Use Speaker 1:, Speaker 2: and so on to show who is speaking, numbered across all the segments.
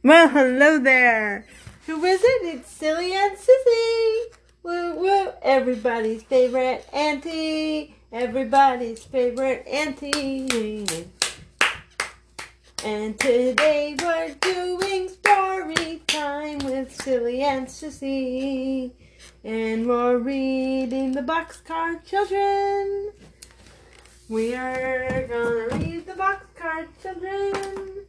Speaker 1: Well, hello there. Who is it? It's Silly Aunt Sissy. Woo woo. Everybody's favorite auntie. Everybody's favorite auntie. And today we're doing story time with Silly Aunt Sissy. And we're reading the Boxcar Children. We are gonna read the Boxcar Children.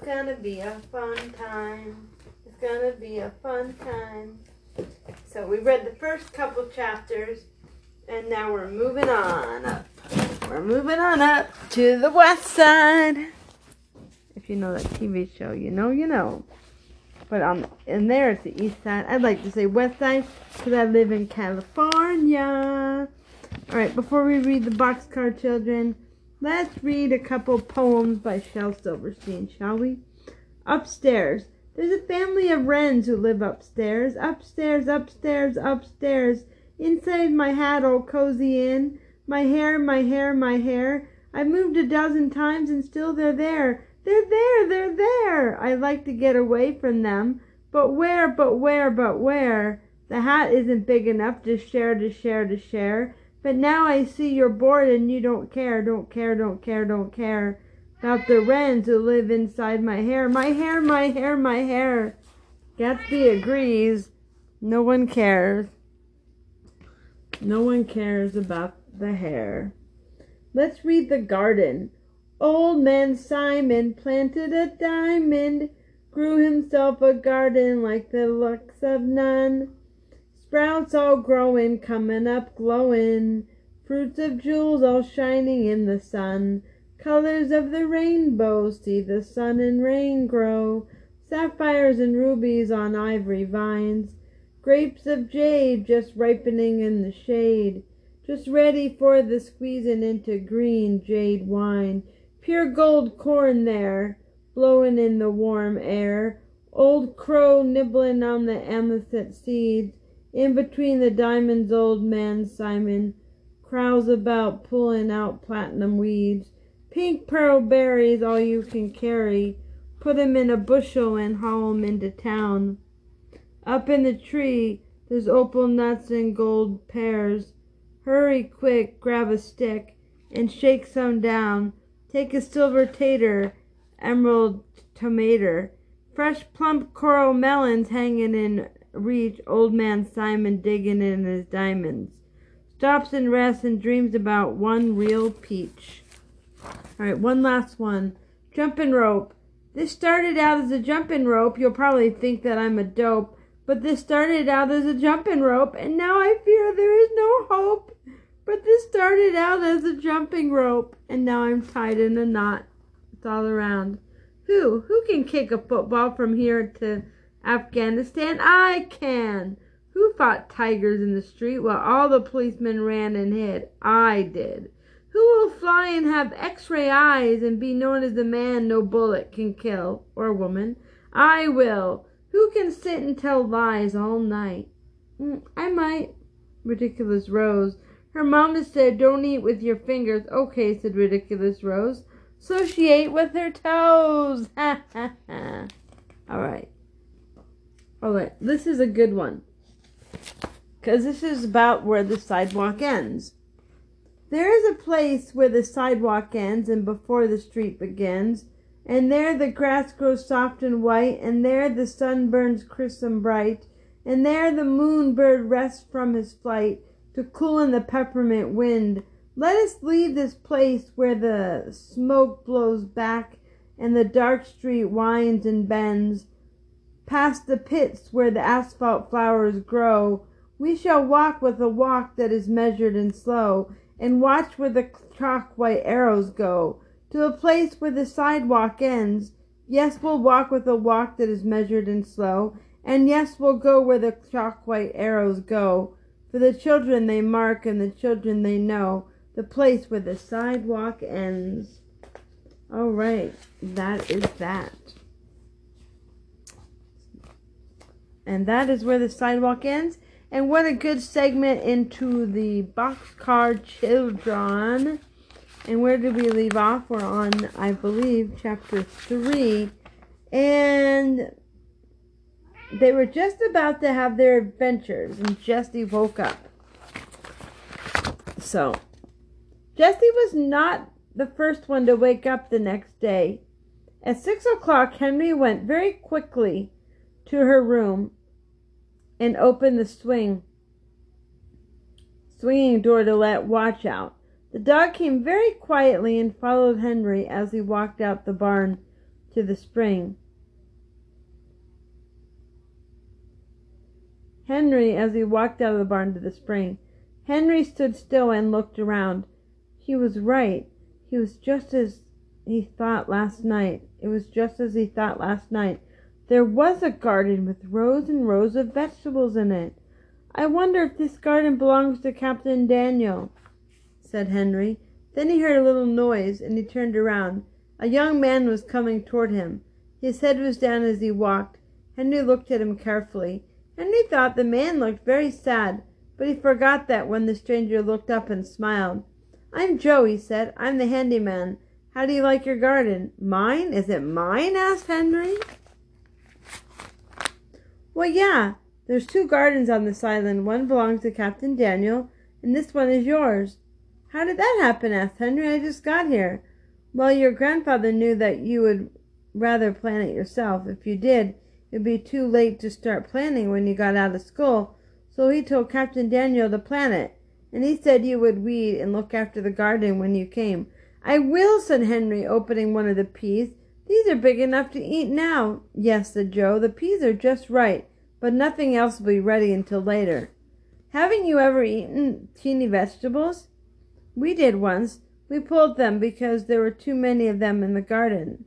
Speaker 1: It's gonna be a fun time. It's gonna be a fun time. So we read the first couple chapters, and now we're moving on up. We're moving on up to the west side. If you know that TV show, you know, you know. But um, and there it's the east side. I'd like to say west side because I live in California. All right, before we read the Boxcar Children, Let's read a couple poems by Shel Silverstein, shall we? Upstairs. There's a family of wrens who live upstairs. Upstairs, upstairs, upstairs. Inside my hat all cozy in. My hair, my hair, my hair. I've moved a dozen times and still they're there. They're there, they're there. I like to get away from them. But where, but where, but where? The hat isn't big enough to share, to share, to share. But now I see you're bored and you don't care, don't care, don't care, don't care about the wrens who live inside my hair. My hair, my hair, my hair. Gatsby agrees. No one cares. No one cares about the hair. Let's read the garden. Old man Simon planted a diamond, grew himself a garden like the looks of none. Sprouts all growin', comin' up glowin', fruits of jewels all shining in the sun, colors of the rainbow, see the sun and rain grow, sapphires and rubies on ivory vines, grapes of jade just ripening in the shade, just ready for the squeezin' into green jade wine, pure gold corn there, blowin' in the warm air, old crow nibblin' on the amethyst seeds, in between the diamonds old man Simon prowls about pulling out platinum weeds. Pink pearl berries all you can carry. Put 'em in a bushel and haul 'em into town. Up in the tree there's opal nuts and gold pears. Hurry quick, grab a stick and shake some down. Take a silver tater, emerald tomato, fresh plump coral melons hanging in reach old man Simon digging in his diamonds. Stops and rests and dreams about one real peach. Alright, one last one. Jumping rope. This started out as a jumping rope. You'll probably think that I'm a dope, but this started out as a jumping rope, and now I fear there is no hope. But this started out as a jumping rope, and now I'm tied in a knot. It's all around. Who? Who can kick a football from here to Afghanistan? I can. Who fought tigers in the street while all the policemen ran and hid? I did. Who will fly and have x-ray eyes and be known as the man no bullet can kill, or woman? I will. Who can sit and tell lies all night? Mm, I might. Ridiculous Rose. Her mama said, don't eat with your fingers. Okay, said Ridiculous Rose. So she ate with her toes. Ha ha ha. All right. Alright, this is a good one. Because this is about where the sidewalk ends. There is a place where the sidewalk ends and before the street begins. And there the grass grows soft and white, and there the sun burns crisp and bright, and there the moon bird rests from his flight to cool in the peppermint wind. Let us leave this place where the smoke blows back and the dark street winds and bends Past the pits where the asphalt flowers grow, we shall walk with a walk that is measured and slow, and watch where the chalk white arrows go, to a place where the sidewalk ends. Yes, we'll walk with a walk that is measured and slow, and yes, we'll go where the chalk white arrows go, for the children they mark and the children they know, the place where the sidewalk ends. All right, that is that. And that is where the sidewalk ends. And what a good segment into the boxcar children. And where did we leave off? We're on, I believe, chapter 3. And they were just about to have their adventures, and Jessie woke up. So, Jessie was not the first one to wake up the next day. At six o'clock, Henry went very quickly to her room and opened the swing swinging door to let Watch out. The dog came very quietly and followed Henry as he walked out the barn to the spring. Henry as he walked out of the barn to the spring. Henry stood still and looked around. He was right. He was just as he thought last night. It was just as he thought last night. There was a garden with rows and rows of vegetables in it. I wonder if this garden belongs to Captain Daniel, said Henry. Then he heard a little noise, and he turned around. A young man was coming toward him. His head was down as he walked. Henry looked at him carefully. Henry thought the man looked very sad, but he forgot that when the stranger looked up and smiled. I'm Joe, he said. I'm the handyman. How do you like your garden? Mine? Is it mine? asked Henry. Well, yeah. There's two gardens on this island. One belongs to Captain Daniel, and this one is yours. How did that happen? asked Henry. I just got here. Well, your grandfather knew that you would rather plan it yourself. If you did, it'd be too late to start planning when you got out of school. So he told Captain Daniel to plan it, and he said you would weed and look after the garden when you came. I will, said Henry, opening one of the peas. These are big enough to eat now. Yes, said Joe. The peas are just right but nothing else will be ready until later. Haven't you ever eaten teeny vegetables? We did once. We pulled them because there were too many of them in the garden.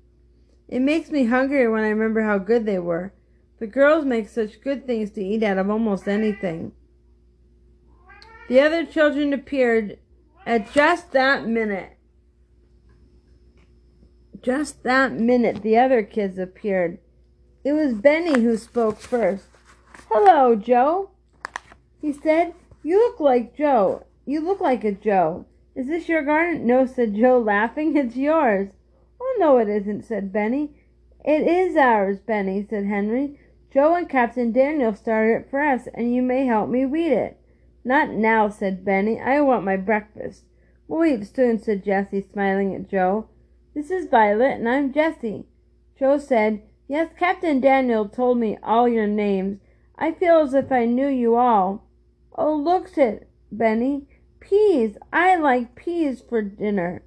Speaker 1: It makes me hungry when I remember how good they were. The girls make such good things to eat out of almost anything. The other children appeared at just that minute. Just that minute, the other kids appeared. It was Benny who spoke first. Hello, Joe, he said. You look like Joe. You look like a Joe. Is this your garden? No, said Joe, laughing. It's yours. Oh, no, it isn't, said Benny. It is ours, Benny, said Henry. Joe and Captain Daniel started it for us, and you may help me weed it. Not now, said Benny. I want my breakfast. We'll eat soon, said Jessie, smiling at Joe. This is Violet, and I'm Jessie. Joe said, Yes, Captain Daniel told me all your names, I feel as if I knew you all. Oh, look it, Benny. Peas. I like peas for dinner.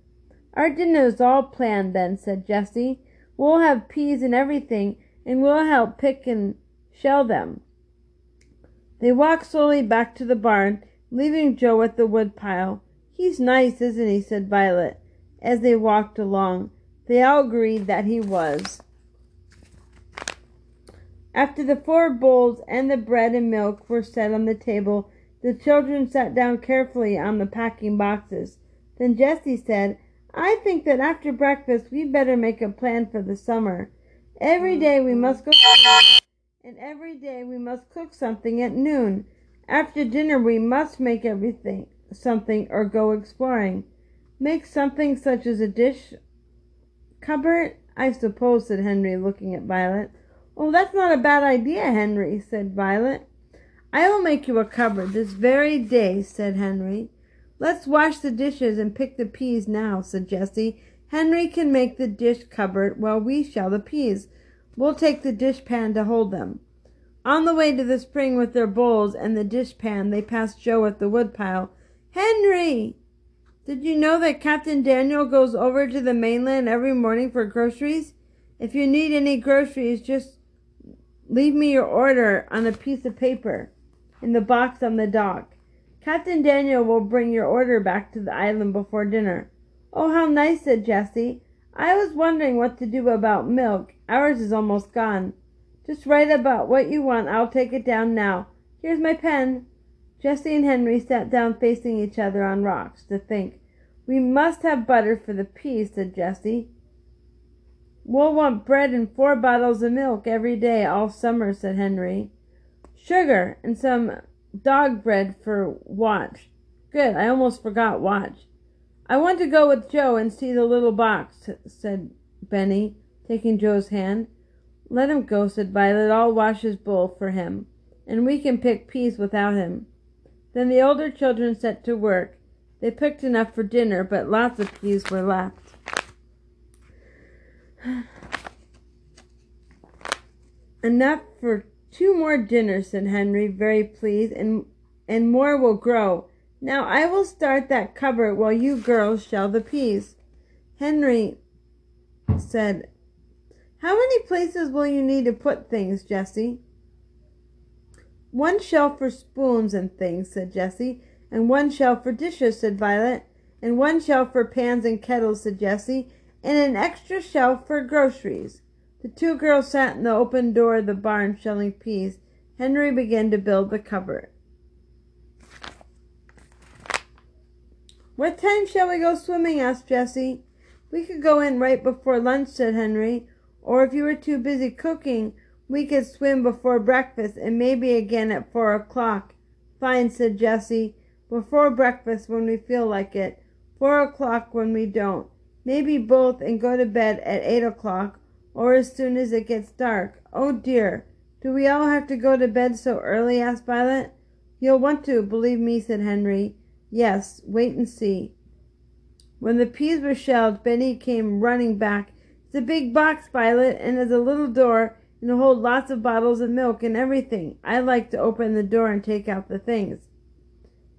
Speaker 1: Our dinner is all planned then, said Jessie. We'll have peas and everything, and we'll help pick and shell them. They walked slowly back to the barn, leaving Joe at the woodpile. He's nice, isn't he? said Violet, as they walked along. They all agreed that he was. After the four bowls and the bread and milk were set on the table, the children sat down carefully on the packing boxes. Then Jessie said, I think that after breakfast we'd better make a plan for the summer. Every mm. day we must go and every day we must cook something at noon. After dinner we must make everything something or go exploring. Make something such as a dish cupboard, I suppose, said Henry, looking at Violet. Oh, that's not a bad idea, Henry, said Violet. I will make you a cupboard this very day, said Henry. Let's wash the dishes and pick the peas now, said Jessie. Henry can make the dish cupboard while we shell the peas. We'll take the dishpan to hold them. On the way to the spring with their bowls and the dishpan, they passed Joe at the woodpile. Henry! Did you know that Captain Daniel goes over to the mainland every morning for groceries? If you need any groceries, just Leave me your order on a piece of paper in the box on the dock. Captain Daniel will bring your order back to the island before dinner. Oh, how nice, said Jessie. I was wondering what to do about milk. Ours is almost gone. Just write about what you want. I'll take it down now. Here's my pen. Jessie and Henry sat down facing each other on rocks to think. We must have butter for the peas, said Jessie. We'll want bread and four bottles of milk every day all summer, said Henry. Sugar and some dog bread for Watch. Good, I almost forgot Watch. I want to go with Joe and see the little box, said Benny, taking Joe's hand. Let him go, said Violet. I'll wash his bowl for him, and we can pick peas without him. Then the older children set to work. They picked enough for dinner, but lots of peas were left. enough for two more dinners, said Henry, very pleased, and and more will grow. Now I will start that cupboard while you girls shell the peas. Henry said, How many places will you need to put things, Jessie? One shelf for spoons and things, said Jessie, and one shelf for dishes, said Violet, and one shelf for pans and kettles, said Jessie, and an extra shelf for groceries. The two girls sat in the open door of the barn shelling peas. Henry began to build the cupboard. What time shall we go swimming? asked Jessie. We could go in right before lunch, said Henry. Or if you were too busy cooking, we could swim before breakfast and maybe again at four o'clock. Fine, said Jessie. Before breakfast when we feel like it. Four o'clock when we don't. Maybe both and go to bed at eight o'clock or as soon as it gets dark. Oh dear. Do we all have to go to bed so early? asked Violet. You'll want to, believe me, said Henry. Yes, wait and see. When the peas were shelled, Benny came running back. It's a big box, Violet, and there's a little door and it'll hold lots of bottles of milk and everything. I like to open the door and take out the things.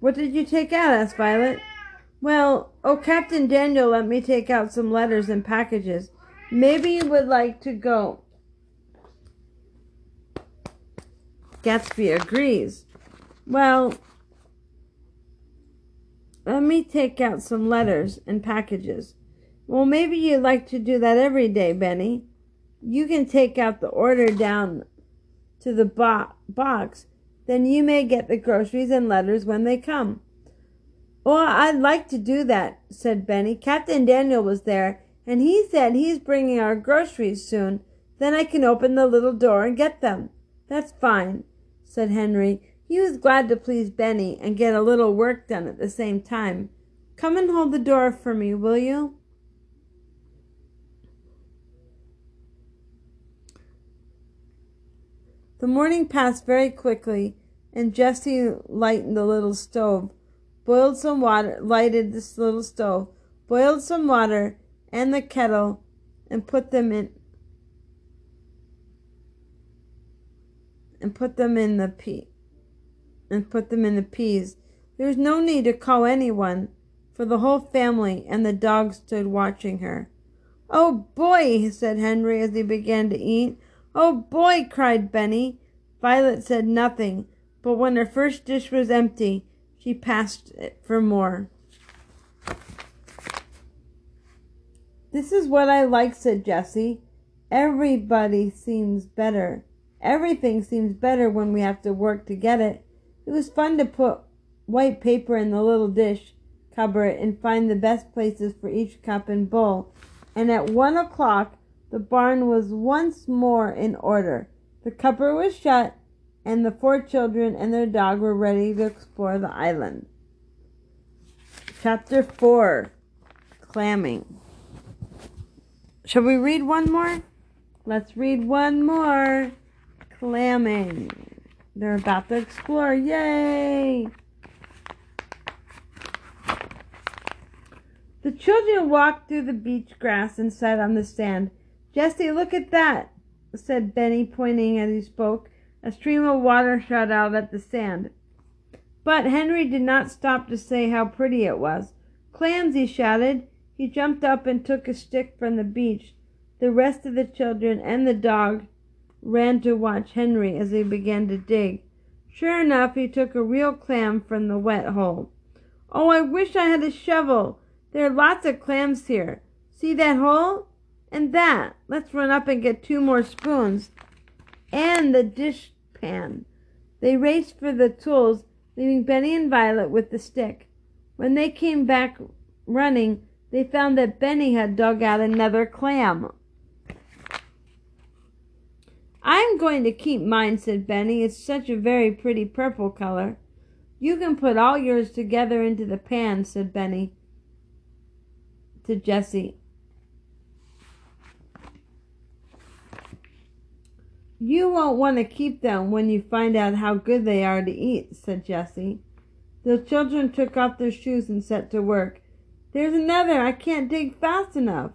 Speaker 1: What did you take out? asked Violet. Well, oh, Captain Daniel let me take out some letters and packages. Maybe you would like to go. Gatsby agrees. Well, let me take out some letters and packages. Well, maybe you'd like to do that every day, Benny. You can take out the order down to the bo- box. Then you may get the groceries and letters when they come. Well, I'd like to do that, said Benny. Captain Daniel was there, and he said he's bringing our groceries soon. Then I can open the little door and get them. That's fine, said Henry. He was glad to please Benny and get a little work done at the same time. Come and hold the door for me, will you? The morning passed very quickly, and Jessie lighted the little stove, boiled some water, lighted this little stove, boiled some water and the kettle, and put them in and put them in the pea and put them in the peas. There was no need to call anyone, for the whole family and the dog stood watching her. Oh boy, said Henry as he began to eat. Oh boy, cried Benny. Violet said nothing, but when her first dish was empty, she passed it for more. This is what I like, said Jessie. Everybody seems better. Everything seems better when we have to work to get it. It was fun to put white paper in the little dish cupboard and find the best places for each cup and bowl. And at one o'clock, the barn was once more in order. The cupboard was shut, and the four children and their dog were ready to explore the island. Chapter 4 Clamming. Shall we read one more? Let's read one more. Clamming. They're about to explore. Yay! The children walked through the beach grass and sat on the sand. Jessie, look at that, said Benny, pointing as he spoke. A stream of water shot out at the sand. But Henry did not stop to say how pretty it was. Clams, he shouted. He jumped up and took a stick from the beach. The rest of the children and the dog ran to watch Henry as he began to dig. Sure enough, he took a real clam from the wet hole. Oh, I wish I had a shovel. There are lots of clams here. See that hole? And that. Let's run up and get two more spoons. And the dish pan. They raced for the tools, leaving Benny and Violet with the stick. When they came back running, they found that Benny had dug out another clam. I'm going to keep mine, said Benny. It's such a very pretty purple color. You can put all yours together into the pan, said Benny to Jessie. You won't want to keep them when you find out how good they are to eat, said Jessie. The children took off their shoes and set to work. There's another. I can't dig fast enough.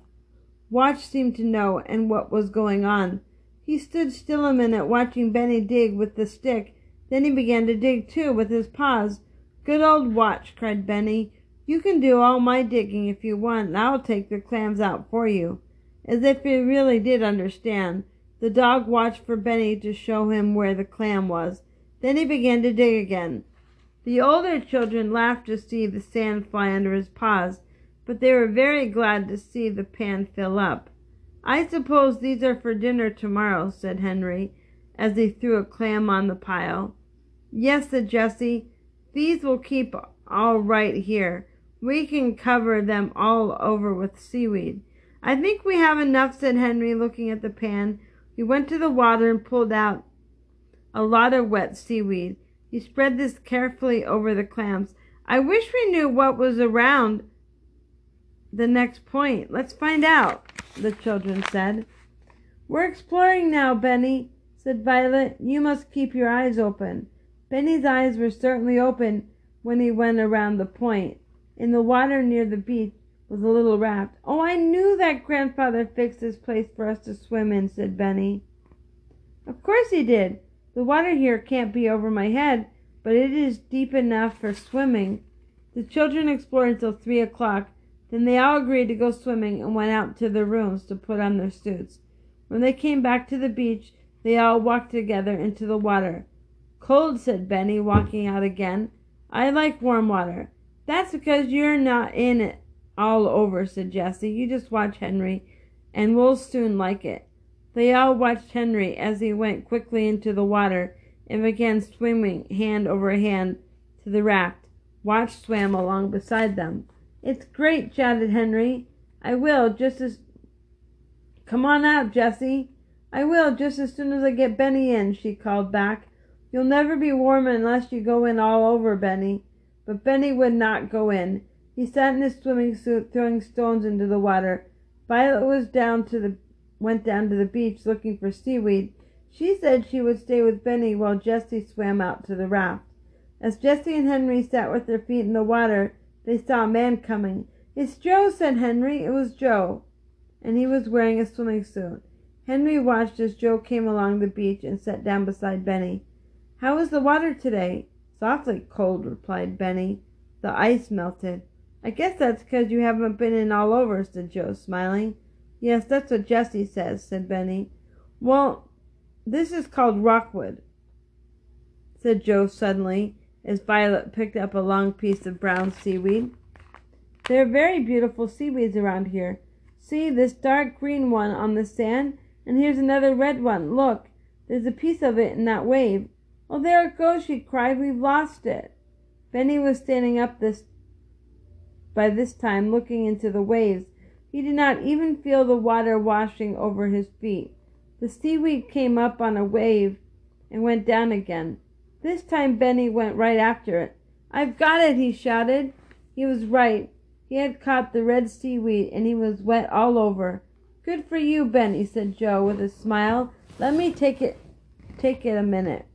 Speaker 1: Watch seemed to know and what was going on. He stood still a minute watching Benny dig with the stick. Then he began to dig too with his paws. Good old Watch, cried Benny. You can do all my digging if you want, and I'll take the clams out for you. As if he really did understand. The dog watched for Benny to show him where the clam was. Then he began to dig again. The older children laughed to see the sand fly under his paws, but they were very glad to see the pan fill up. I suppose these are for dinner tomorrow, said Henry, as he threw a clam on the pile. Yes, said Jessie, these will keep all right here. We can cover them all over with seaweed. I think we have enough, said Henry, looking at the pan. He went to the water and pulled out a lot of wet seaweed. He spread this carefully over the clams. I wish we knew what was around the next point. Let's find out, the children said. We're exploring now, Benny, said Violet. You must keep your eyes open. Benny's eyes were certainly open when he went around the point. In the water near the beach was a little raft. Oh, I knew that grandfather fixed this place for us to swim in, said Benny. Of course he did. The water here can't be over my head, but it is deep enough for swimming. The children explored until three o'clock. Then they all agreed to go swimming and went out to their rooms to put on their suits. When they came back to the beach, they all walked together into the water. Cold, said Benny, walking out again. I like warm water. That's because you're not in it all over, said Jessie. You just watch Henry, and we'll soon like it. They all watched Henry as he went quickly into the water and began swimming hand over hand to the raft. Watch swam along beside them. It's great, shouted Henry. I will, just as. Come on out, Jessie. I will, just as soon as I get Benny in, she called back. You'll never be warm unless you go in all over, Benny. But Benny would not go in. He sat in his swimming suit, throwing stones into the water. Violet was down to the went down to the beach looking for seaweed. She said she would stay with Benny while Jessie swam out to the raft. As Jessie and Henry sat with their feet in the water, they saw a man coming. It's Joe, said Henry. It was Joe, and he was wearing a swimming suit. Henry watched as Joe came along the beach and sat down beside Benny. How is the water today? Softly cold, replied Benny. The ice melted. I guess that's because you haven't been in all over, said Joe, smiling. Yes, that's what Jessie says, said Benny. Well, this is called rockweed, said Joe suddenly, as Violet picked up a long piece of brown seaweed. There are very beautiful seaweeds around here. See this dark green one on the sand, and here's another red one. Look, there's a piece of it in that wave. Oh, there it goes, she cried. We've lost it. Benny was standing up this by this time looking into the waves he did not even feel the water washing over his feet. The seaweed came up on a wave and went down again. This time Benny went right after it. I've got it, he shouted. He was right. He had caught the red seaweed and he was wet all over. Good for you, Benny, said Joe with a smile. Let me take it take it a minute.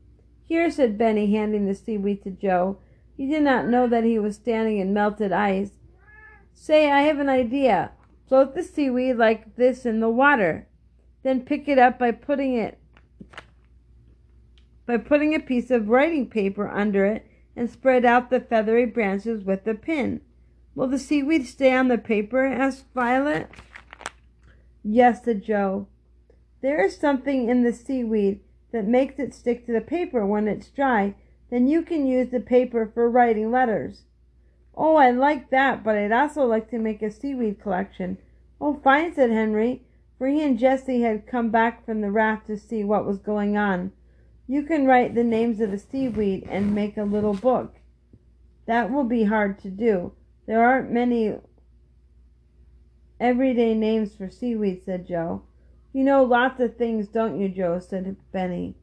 Speaker 1: Here, said Benny, handing the seaweed to Joe. He did not know that he was standing in melted ice. Say, I have an idea. Float the seaweed like this in the water. Then pick it up by putting it by putting a piece of writing paper under it and spread out the feathery branches with a pin. Will the seaweed stay on the paper? asked Violet. Yes, said Joe. There is something in the seaweed that makes it stick to the paper when it's dry. Then you can use the paper for writing letters. Oh, I like that, but I'd also like to make a seaweed collection. Oh, fine, said Henry, for he and Jessie had come back from the raft to see what was going on. You can write the names of the seaweed and make a little book. That will be hard to do. There aren't many everyday names for seaweed, said Joe. You know lots of things, don't you, Joe? said Benny.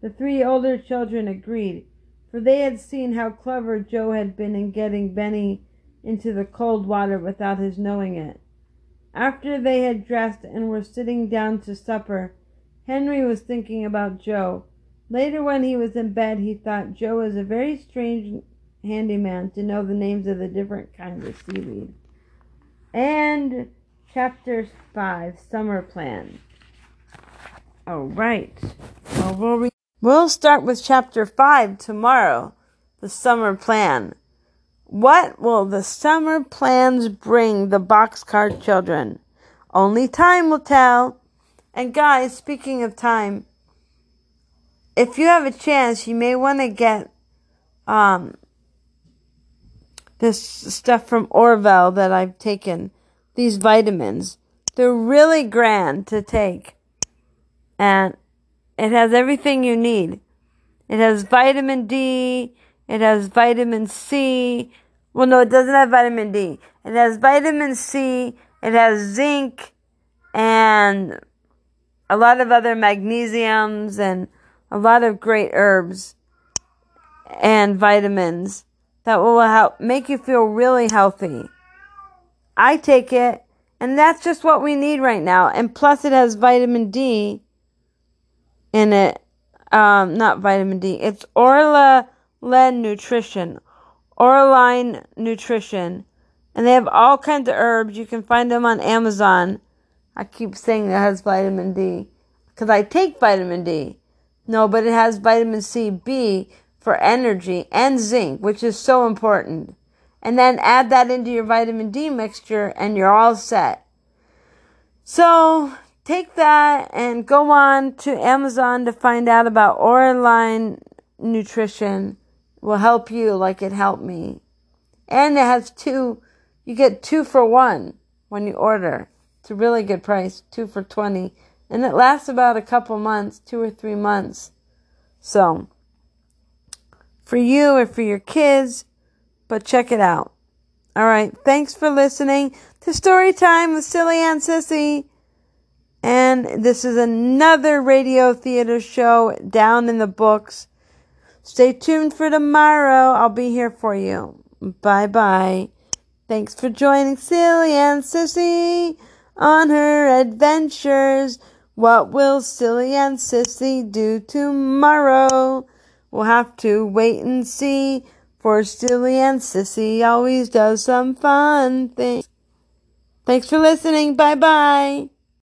Speaker 1: The three older children agreed for they had seen how clever Joe had been in getting Benny into the cold water without his knowing it. After they had dressed and were sitting down to supper, Henry was thinking about Joe. Later, when he was in bed, he thought Joe was a very strange handyman to know the names of the different kinds of seaweed. And chapter 5 Summer Plan. All right. Well, we'll, we'll start with chapter 5 tomorrow the summer plan. What will the summer plans bring the boxcar children? Only time will tell. And guys, speaking of time, if you have a chance, you may want to get um, this stuff from Orville that I've taken. These vitamins. They're really grand to take. And it has everything you need. It has vitamin D. It has vitamin C. Well, no, it doesn't have vitamin D. It has vitamin C. It has zinc and a lot of other magnesiums and a lot of great herbs and vitamins that will help make you feel really healthy. I take it, and that's just what we need right now. And plus, it has vitamin D in it. Um, not vitamin D. It's Orla Len Nutrition, Oraline Nutrition, and they have all kinds of herbs. You can find them on Amazon. I keep saying it has vitamin D because I take vitamin D. No, but it has vitamin C, B for energy, and zinc, which is so important. And then add that into your vitamin D mixture, and you're all set. So take that and go on to Amazon to find out about Oraline Nutrition will help you like it helped me. And it has two, you get two for one when you order. It's a really good price, two for 20. And it lasts about a couple months, two or three months. So, for you or for your kids, but check it out. All right. Thanks for listening to Story Time with Silly Aunt Sissy. And this is another radio theater show down in the books. Stay tuned for tomorrow. I'll be here for you. Bye bye. Thanks for joining Silly Aunt Sissy on her adventures. What will Silly Aunt Sissy do tomorrow? We'll have to wait and see. For Silly Aunt Sissy always does some fun things. Thanks for listening. Bye bye.